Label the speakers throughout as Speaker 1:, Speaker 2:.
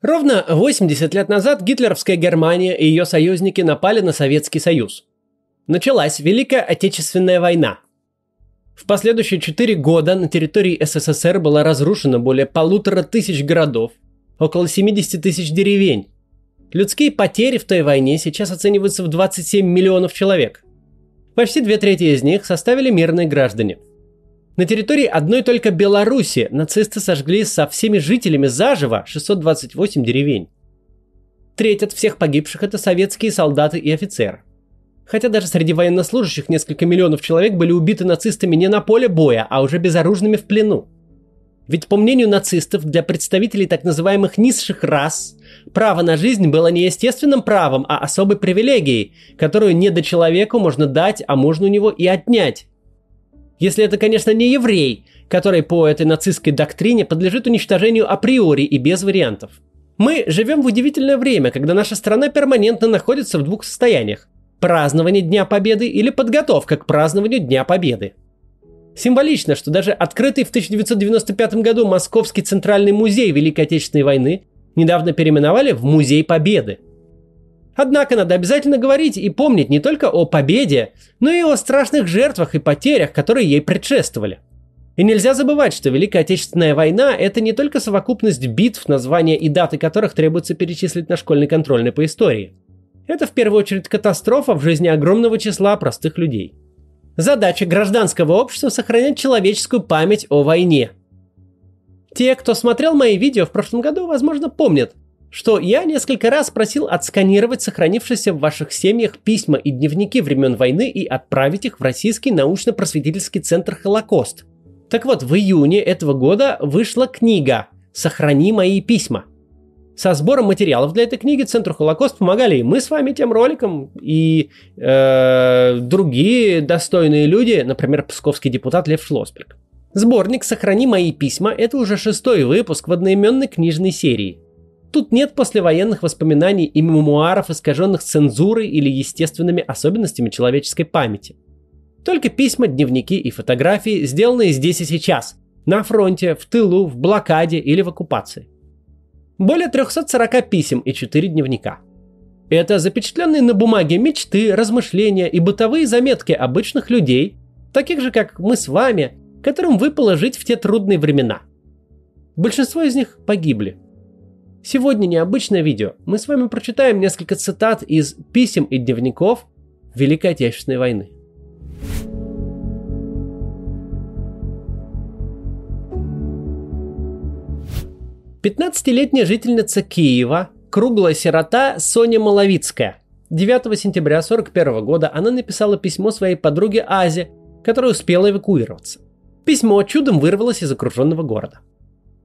Speaker 1: Ровно 80 лет назад гитлеровская Германия и ее союзники напали на Советский Союз. Началась Великая Отечественная война. В последующие четыре года на территории СССР было разрушено более полутора тысяч городов, около 70 тысяч деревень. Людские потери в той войне сейчас оцениваются в 27 миллионов человек. Почти две трети из них составили мирные граждане – на территории одной только Беларуси нацисты сожгли со всеми жителями заживо 628 деревень. Треть от всех погибших это советские солдаты и офицеры. Хотя даже среди военнослужащих несколько миллионов человек были убиты нацистами не на поле боя, а уже безоружными в плену. Ведь по мнению нацистов, для представителей так называемых низших рас, право на жизнь было не естественным правом, а особой привилегией, которую не до человеку можно дать, а можно у него и отнять. Если это, конечно, не еврей, который по этой нацистской доктрине подлежит уничтожению априори и без вариантов. Мы живем в удивительное время, когда наша страна перманентно находится в двух состояниях. Празднование Дня Победы или подготовка к празднованию Дня Победы. Символично, что даже открытый в 1995 году Московский Центральный музей Великой Отечественной войны недавно переименовали в Музей Победы – Однако надо обязательно говорить и помнить не только о победе, но и о страшных жертвах и потерях, которые ей предшествовали. И нельзя забывать, что Великая Отечественная война – это не только совокупность битв, названия и даты которых требуется перечислить на школьной контрольной по истории. Это в первую очередь катастрофа в жизни огромного числа простых людей. Задача гражданского общества – сохранять человеческую память о войне. Те, кто смотрел мои видео в прошлом году, возможно, помнят – что я несколько раз просил отсканировать сохранившиеся в ваших семьях письма и дневники времен войны и отправить их в Российский научно-просветительский центр «Холокост». Так вот, в июне этого года вышла книга «Сохрани мои письма». Со сбором материалов для этой книги Центру Холокост помогали и мы с вами тем роликом, и э, другие достойные люди, например, псковский депутат Лев Шлосберг. Сборник «Сохрани мои письма» — это уже шестой выпуск в одноименной книжной серии – Тут нет послевоенных воспоминаний и мемуаров, искаженных цензурой или естественными особенностями человеческой памяти. Только письма, дневники и фотографии, сделанные здесь и сейчас, на фронте, в тылу, в блокаде или в оккупации. Более 340 писем и 4 дневника. Это запечатленные на бумаге мечты, размышления и бытовые заметки обычных людей, таких же, как мы с вами, которым выпало жить в те трудные времена. Большинство из них погибли – Сегодня необычное видео. Мы с вами прочитаем несколько цитат из писем и дневников Великой Отечественной войны. Пятнадцатилетняя жительница Киева, круглая сирота Соня Маловицкая. 9 сентября 1941 года она написала письмо своей подруге Азе, которая успела эвакуироваться. Письмо чудом вырвалось из окруженного города.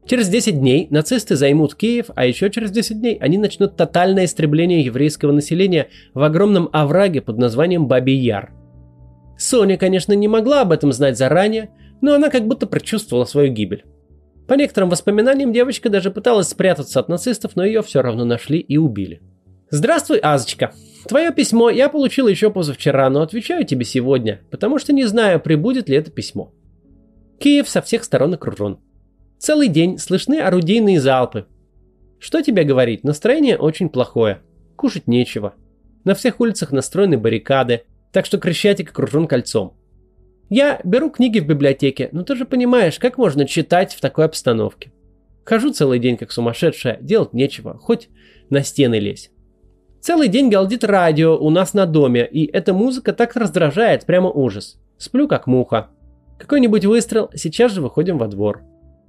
Speaker 1: Через 10 дней нацисты займут Киев, а еще через 10 дней они начнут тотальное истребление еврейского населения в огромном овраге под названием Бабий Яр. Соня, конечно, не могла об этом знать заранее, но она как будто предчувствовала свою гибель. По некоторым воспоминаниям девочка даже пыталась спрятаться от нацистов, но ее все равно нашли и убили. Здравствуй, Азочка. Твое письмо я получил еще позавчера, но отвечаю тебе сегодня, потому что не знаю, прибудет ли это письмо. Киев со всех сторон окружен. Целый день слышны орудийные залпы. Что тебе говорить, настроение очень плохое. Кушать нечего. На всех улицах настроены баррикады, так что Крещатик окружен кольцом. Я беру книги в библиотеке, но ты же понимаешь, как можно читать в такой обстановке. Хожу целый день как сумасшедшая, делать нечего, хоть на стены лезь. Целый день галдит радио у нас на доме, и эта музыка так раздражает, прямо ужас. Сплю как муха. Какой-нибудь выстрел, сейчас же выходим во двор.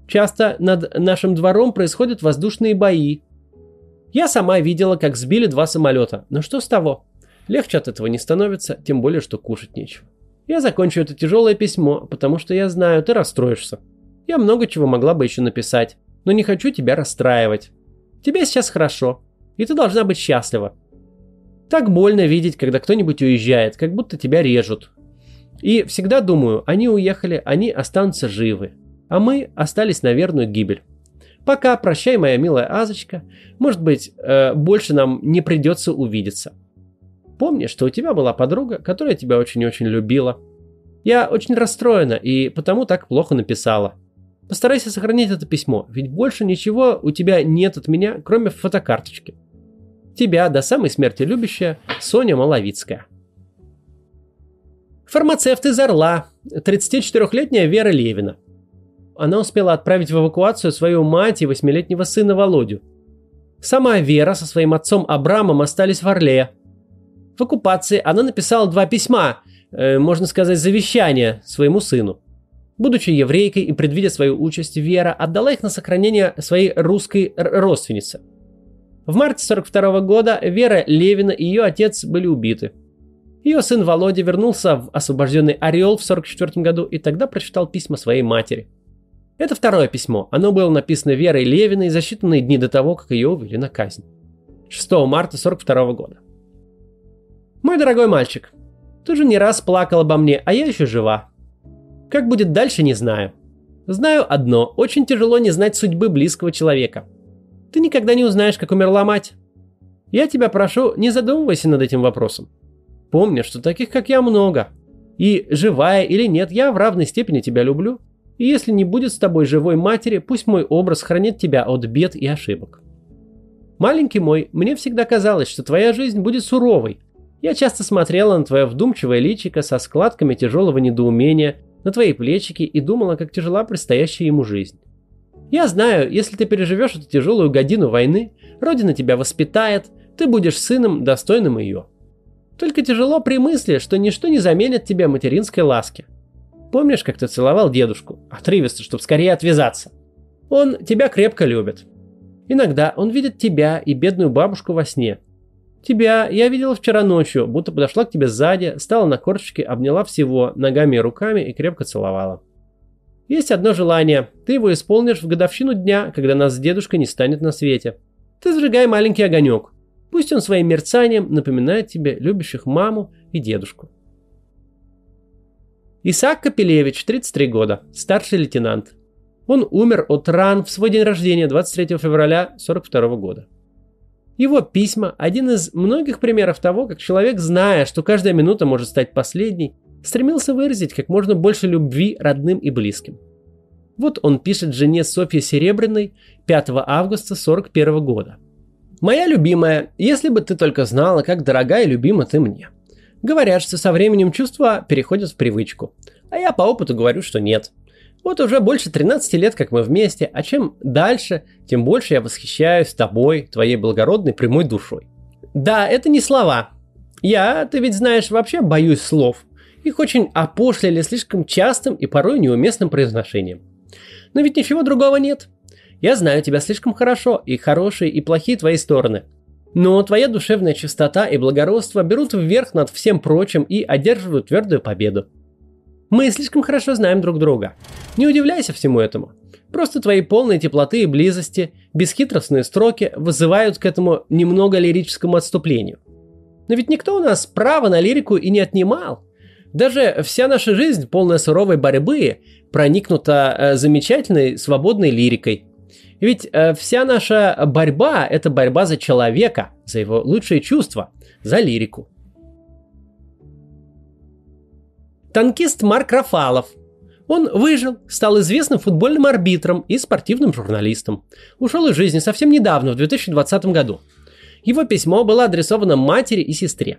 Speaker 1: Часто над нашим двором происходят воздушные бои. Я сама видела, как сбили два самолета, но что с того? Легче от этого не становится, тем более, что кушать нечего. Я закончу это тяжелое письмо, потому что я знаю, ты расстроишься. Я много чего могла бы еще написать, но не хочу тебя расстраивать. Тебе сейчас хорошо, и ты должна быть счастлива. Так больно видеть, когда кто-нибудь уезжает, как будто тебя режут. И всегда думаю, они уехали, они останутся живы а мы остались на верную гибель. Пока, прощай, моя милая Азочка. Может быть, э, больше нам не придется увидеться. Помни, что у тебя была подруга, которая тебя очень-очень любила. Я очень расстроена и потому так плохо написала. Постарайся сохранить это письмо, ведь больше ничего у тебя нет от меня, кроме фотокарточки. Тебя до самой смерти любящая Соня Маловицкая. Фармацевт из Орла, 34-летняя Вера Левина. Она успела отправить в эвакуацию свою мать и восьмилетнего сына Володю. Сама Вера со своим отцом Абрамом остались в Орле. В оккупации она написала два письма, э, можно сказать, завещания своему сыну. Будучи еврейкой и предвидя свою участь, Вера отдала их на сохранение своей русской родственнице. В марте 42 года Вера Левина и ее отец были убиты. Ее сын Володя вернулся в освобожденный Орел в 44 году и тогда прочитал письма своей матери. Это второе письмо. Оно было написано Верой Левиной за считанные дни до того, как ее увели на казнь. 6 марта 42 года. Мой дорогой мальчик, ты же не раз плакал обо мне, а я еще жива. Как будет дальше, не знаю. Знаю одно, очень тяжело не знать судьбы близкого человека. Ты никогда не узнаешь, как умерла мать. Я тебя прошу, не задумывайся над этим вопросом. Помни, что таких, как я, много. И живая или нет, я в равной степени тебя люблю. И если не будет с тобой живой матери, пусть мой образ хранит тебя от бед и ошибок. Маленький мой, мне всегда казалось, что твоя жизнь будет суровой. Я часто смотрела на твое вдумчивое личико со складками тяжелого недоумения, на твои плечики и думала, как тяжела предстоящая ему жизнь. Я знаю, если ты переживешь эту тяжелую годину войны, Родина тебя воспитает, ты будешь сыном, достойным ее. Только тяжело при мысли, что ничто не заменит тебе материнской ласки. Помнишь, как ты целовал дедушку? Отрывисто, чтобы скорее отвязаться. Он тебя крепко любит. Иногда он видит тебя и бедную бабушку во сне. Тебя я видела вчера ночью, будто подошла к тебе сзади, стала на корточке, обняла всего ногами и руками и крепко целовала. Есть одно желание. Ты его исполнишь в годовщину дня, когда нас с дедушкой не станет на свете. Ты зажигай маленький огонек. Пусть он своим мерцанием напоминает тебе любящих маму и дедушку. Исаак Капелевич, 33 года, старший лейтенант. Он умер от ран в свой день рождения 23 февраля 42 года. Его письма – один из многих примеров того, как человек, зная, что каждая минута может стать последней, стремился выразить как можно больше любви родным и близким. Вот он пишет жене Софье Серебряной 5 августа 41 года. «Моя любимая, если бы ты только знала, как дорога и любима ты мне. Говорят, что со временем чувства переходят в привычку. А я по опыту говорю, что нет. Вот уже больше 13 лет, как мы вместе, а чем дальше, тем больше я восхищаюсь тобой, твоей благородной прямой душой. Да, это не слова. Я, ты ведь знаешь, вообще боюсь слов. Их очень опошлили слишком частым и порой неуместным произношением. Но ведь ничего другого нет. Я знаю тебя слишком хорошо, и хорошие, и плохие твои стороны. Но твоя душевная чистота и благородство берут вверх над всем прочим и одерживают твердую победу. Мы слишком хорошо знаем друг друга. Не удивляйся всему этому. Просто твои полные теплоты и близости, бесхитростные строки вызывают к этому немного лирическому отступлению. Но ведь никто у нас права на лирику и не отнимал. Даже вся наша жизнь, полная суровой борьбы, проникнута э, замечательной свободной лирикой – ведь э, вся наша борьба – это борьба за человека, за его лучшие чувства, за лирику. Танкист Марк Рафалов. Он выжил, стал известным футбольным арбитром и спортивным журналистом. Ушел из жизни совсем недавно, в 2020 году. Его письмо было адресовано матери и сестре.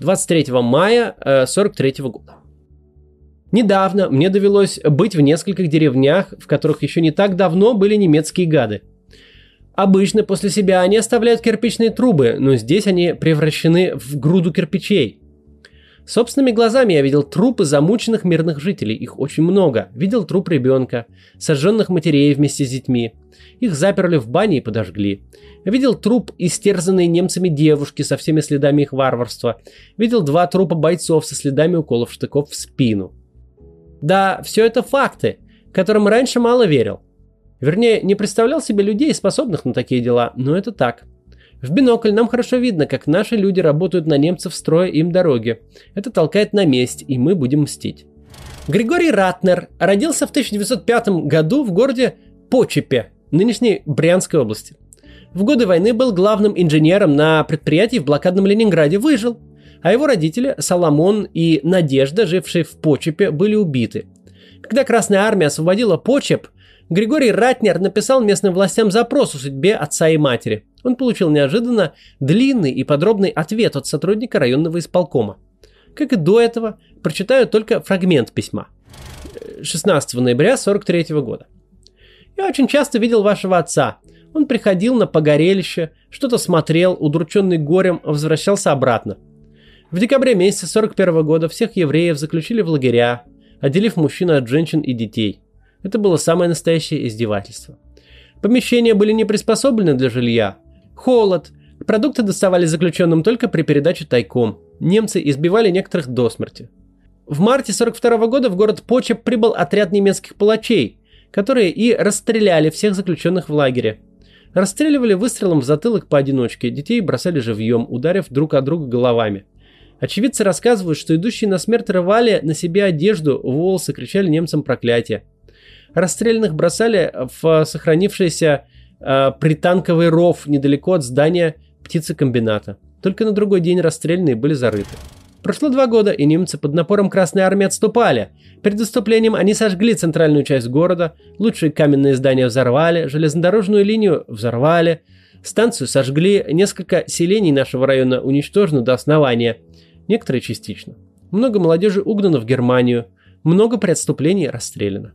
Speaker 1: 23 мая 1943 э, года. Недавно мне довелось быть в нескольких деревнях, в которых еще не так давно были немецкие гады. Обычно после себя они оставляют кирпичные трубы, но здесь они превращены в груду кирпичей. Собственными глазами я видел трупы замученных мирных жителей, их очень много. Видел труп ребенка, сожженных матерей вместе с детьми. Их заперли в бане и подожгли. Видел труп истерзанной немцами девушки со всеми следами их варварства. Видел два трупа бойцов со следами уколов штыков в спину. Да, все это факты, которым раньше мало верил. Вернее, не представлял себе людей, способных на такие дела, но это так. В бинокль нам хорошо видно, как наши люди работают на немцев, строя им дороги. Это толкает на месть, и мы будем мстить. Григорий Ратнер родился в 1905 году в городе Почепе, нынешней Брянской области. В годы войны был главным инженером на предприятии в блокадном Ленинграде, выжил а его родители Соломон и Надежда, жившие в Почепе, были убиты. Когда Красная Армия освободила Почеп, Григорий Ратнер написал местным властям запрос о судьбе отца и матери. Он получил неожиданно длинный и подробный ответ от сотрудника районного исполкома. Как и до этого, прочитаю только фрагмент письма. 16 ноября 43 года. Я очень часто видел вашего отца. Он приходил на погорелище, что-то смотрел, удрученный горем, возвращался обратно. В декабре месяце 41 года всех евреев заключили в лагеря, отделив мужчин от женщин и детей. Это было самое настоящее издевательство. Помещения были не приспособлены для жилья. Холод. Продукты доставали заключенным только при передаче тайком. Немцы избивали некоторых до смерти. В марте 42 года в город Почеп прибыл отряд немецких палачей, которые и расстреляли всех заключенных в лагере. Расстреливали выстрелом в затылок поодиночке, детей бросали живьем, ударив друг от друга головами. Очевидцы рассказывают, что идущие на смерть рвали на себе одежду, волосы, кричали немцам проклятия. Расстрелянных бросали в сохранившийся э, пританковый ров недалеко от здания птицекомбината. Только на другой день расстрелянные были зарыты. Прошло два года, и немцы под напором Красной Армии отступали. Перед отступлением они сожгли центральную часть города, лучшие каменные здания взорвали, железнодорожную линию взорвали, станцию сожгли, несколько селений нашего района уничтожено до основания, некоторые частично. Много молодежи угнано в Германию, много при отступлении расстреляно.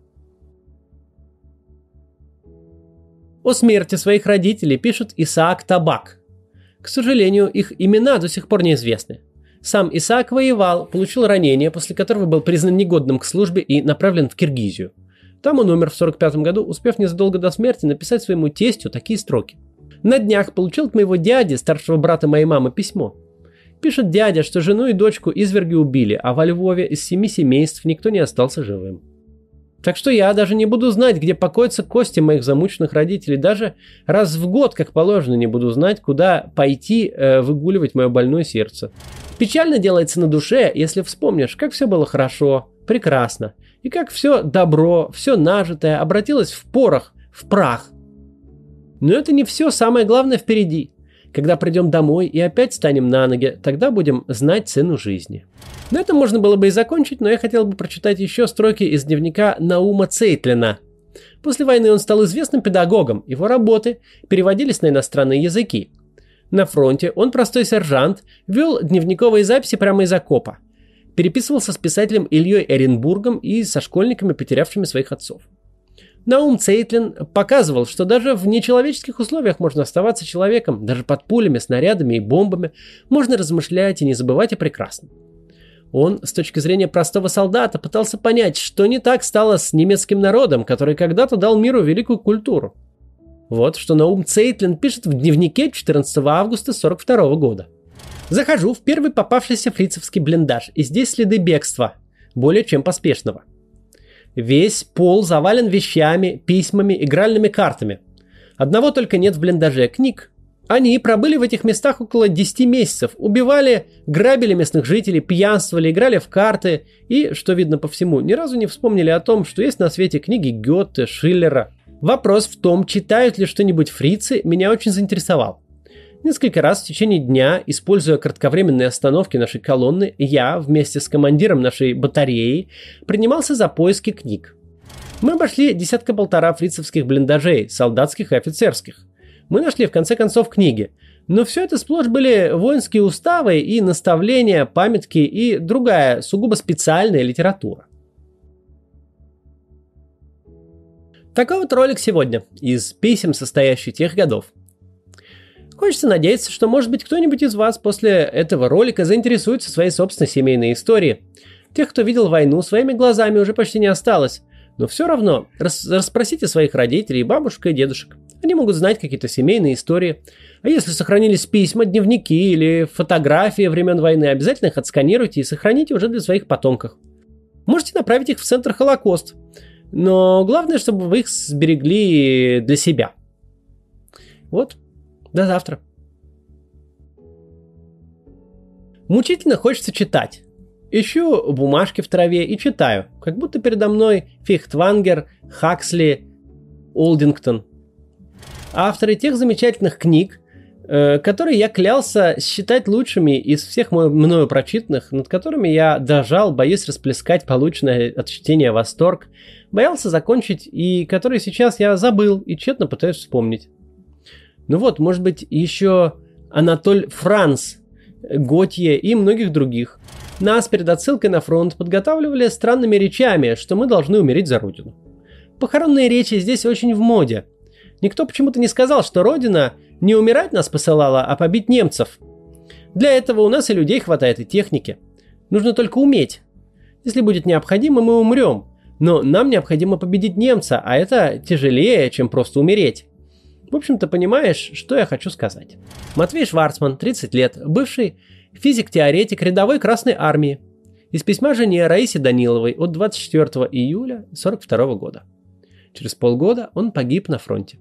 Speaker 1: О смерти своих родителей пишет Исаак Табак. К сожалению, их имена до сих пор неизвестны. Сам Исаак воевал, получил ранение, после которого был признан негодным к службе и направлен в Киргизию. Там он умер в 45 году, успев незадолго до смерти написать своему тестю такие строки. На днях получил от моего дяди, старшего брата моей мамы, письмо. Пишет дядя, что жену и дочку изверги убили, а во Львове из семи семейств никто не остался живым. Так что я даже не буду знать, где покоятся кости моих замученных родителей. Даже раз в год, как положено, не буду знать, куда пойти э, выгуливать мое больное сердце. Печально делается на душе, если вспомнишь, как все было хорошо, прекрасно. И как все добро, все нажитое обратилось в порох, в прах. Но это не все, самое главное впереди. Когда придем домой и опять станем на ноги, тогда будем знать цену жизни. На этом можно было бы и закончить, но я хотел бы прочитать еще строки из дневника Наума Цейтлина. После войны он стал известным педагогом, его работы переводились на иностранные языки. На фронте он, простой сержант, вел дневниковые записи прямо из окопа. Переписывался с писателем Ильей Эренбургом и со школьниками, потерявшими своих отцов. Наум Цейтлин показывал, что даже в нечеловеческих условиях можно оставаться человеком, даже под пулями, снарядами и бомбами, можно размышлять и не забывать о прекрасном. Он, с точки зрения простого солдата, пытался понять, что не так стало с немецким народом, который когда-то дал миру великую культуру. Вот что Наум Цейтлин пишет в дневнике 14 августа 1942 года. Захожу в первый попавшийся фрицевский блиндаж, и здесь следы бегства, более чем поспешного – Весь пол завален вещами, письмами, игральными картами. Одного только нет в блиндаже – книг. Они пробыли в этих местах около 10 месяцев, убивали, грабили местных жителей, пьянствовали, играли в карты и, что видно по всему, ни разу не вспомнили о том, что есть на свете книги Гёте, Шиллера. Вопрос в том, читают ли что-нибудь фрицы, меня очень заинтересовал. Несколько раз в течение дня, используя кратковременные остановки нашей колонны, я вместе с командиром нашей батареи принимался за поиски книг. Мы обошли десятка-полтора фрицевских блиндажей, солдатских и офицерских. Мы нашли в конце концов книги, но все это сплошь были воинские уставы и наставления, памятки и другая сугубо специальная литература. Такой вот ролик сегодня из писем, состоящий тех годов – Хочется надеяться, что может быть кто-нибудь из вас после этого ролика заинтересуется своей собственной семейной историей. Тех, кто видел войну, своими глазами уже почти не осталось. Но все равно рас- расспросите своих родителей, бабушек и дедушек. Они могут знать какие-то семейные истории. А если сохранились письма, дневники или фотографии времен войны, обязательно их отсканируйте и сохраните уже для своих потомков. Можете направить их в центр Холокост. Но главное, чтобы вы их сберегли для себя. Вот, до завтра. Мучительно хочется читать. Ищу бумажки в траве и читаю, как будто передо мной Фихтвангер, Хаксли, Олдингтон. Авторы тех замечательных книг, э, которые я клялся считать лучшими из всех мною прочитанных, над которыми я дожал, боюсь расплескать полученное от чтения восторг, боялся закончить и которые сейчас я забыл и тщетно пытаюсь вспомнить. Ну вот, может быть, еще Анатоль Франц, Готье и многих других. Нас перед отсылкой на фронт подготавливали странными речами, что мы должны умереть за родину. Похоронные речи здесь очень в моде. Никто почему-то не сказал, что родина не умирать нас посылала, а побить немцев. Для этого у нас и людей хватает, и техники. Нужно только уметь. Если будет необходимо, мы умрем. Но нам необходимо победить немца, а это тяжелее, чем просто умереть. В общем-то, понимаешь, что я хочу сказать. Матвей Шварцман, 30 лет, бывший физик-теоретик рядовой Красной Армии. Из письма жене Раисе Даниловой от 24 июля 1942 года. Через полгода он погиб на фронте.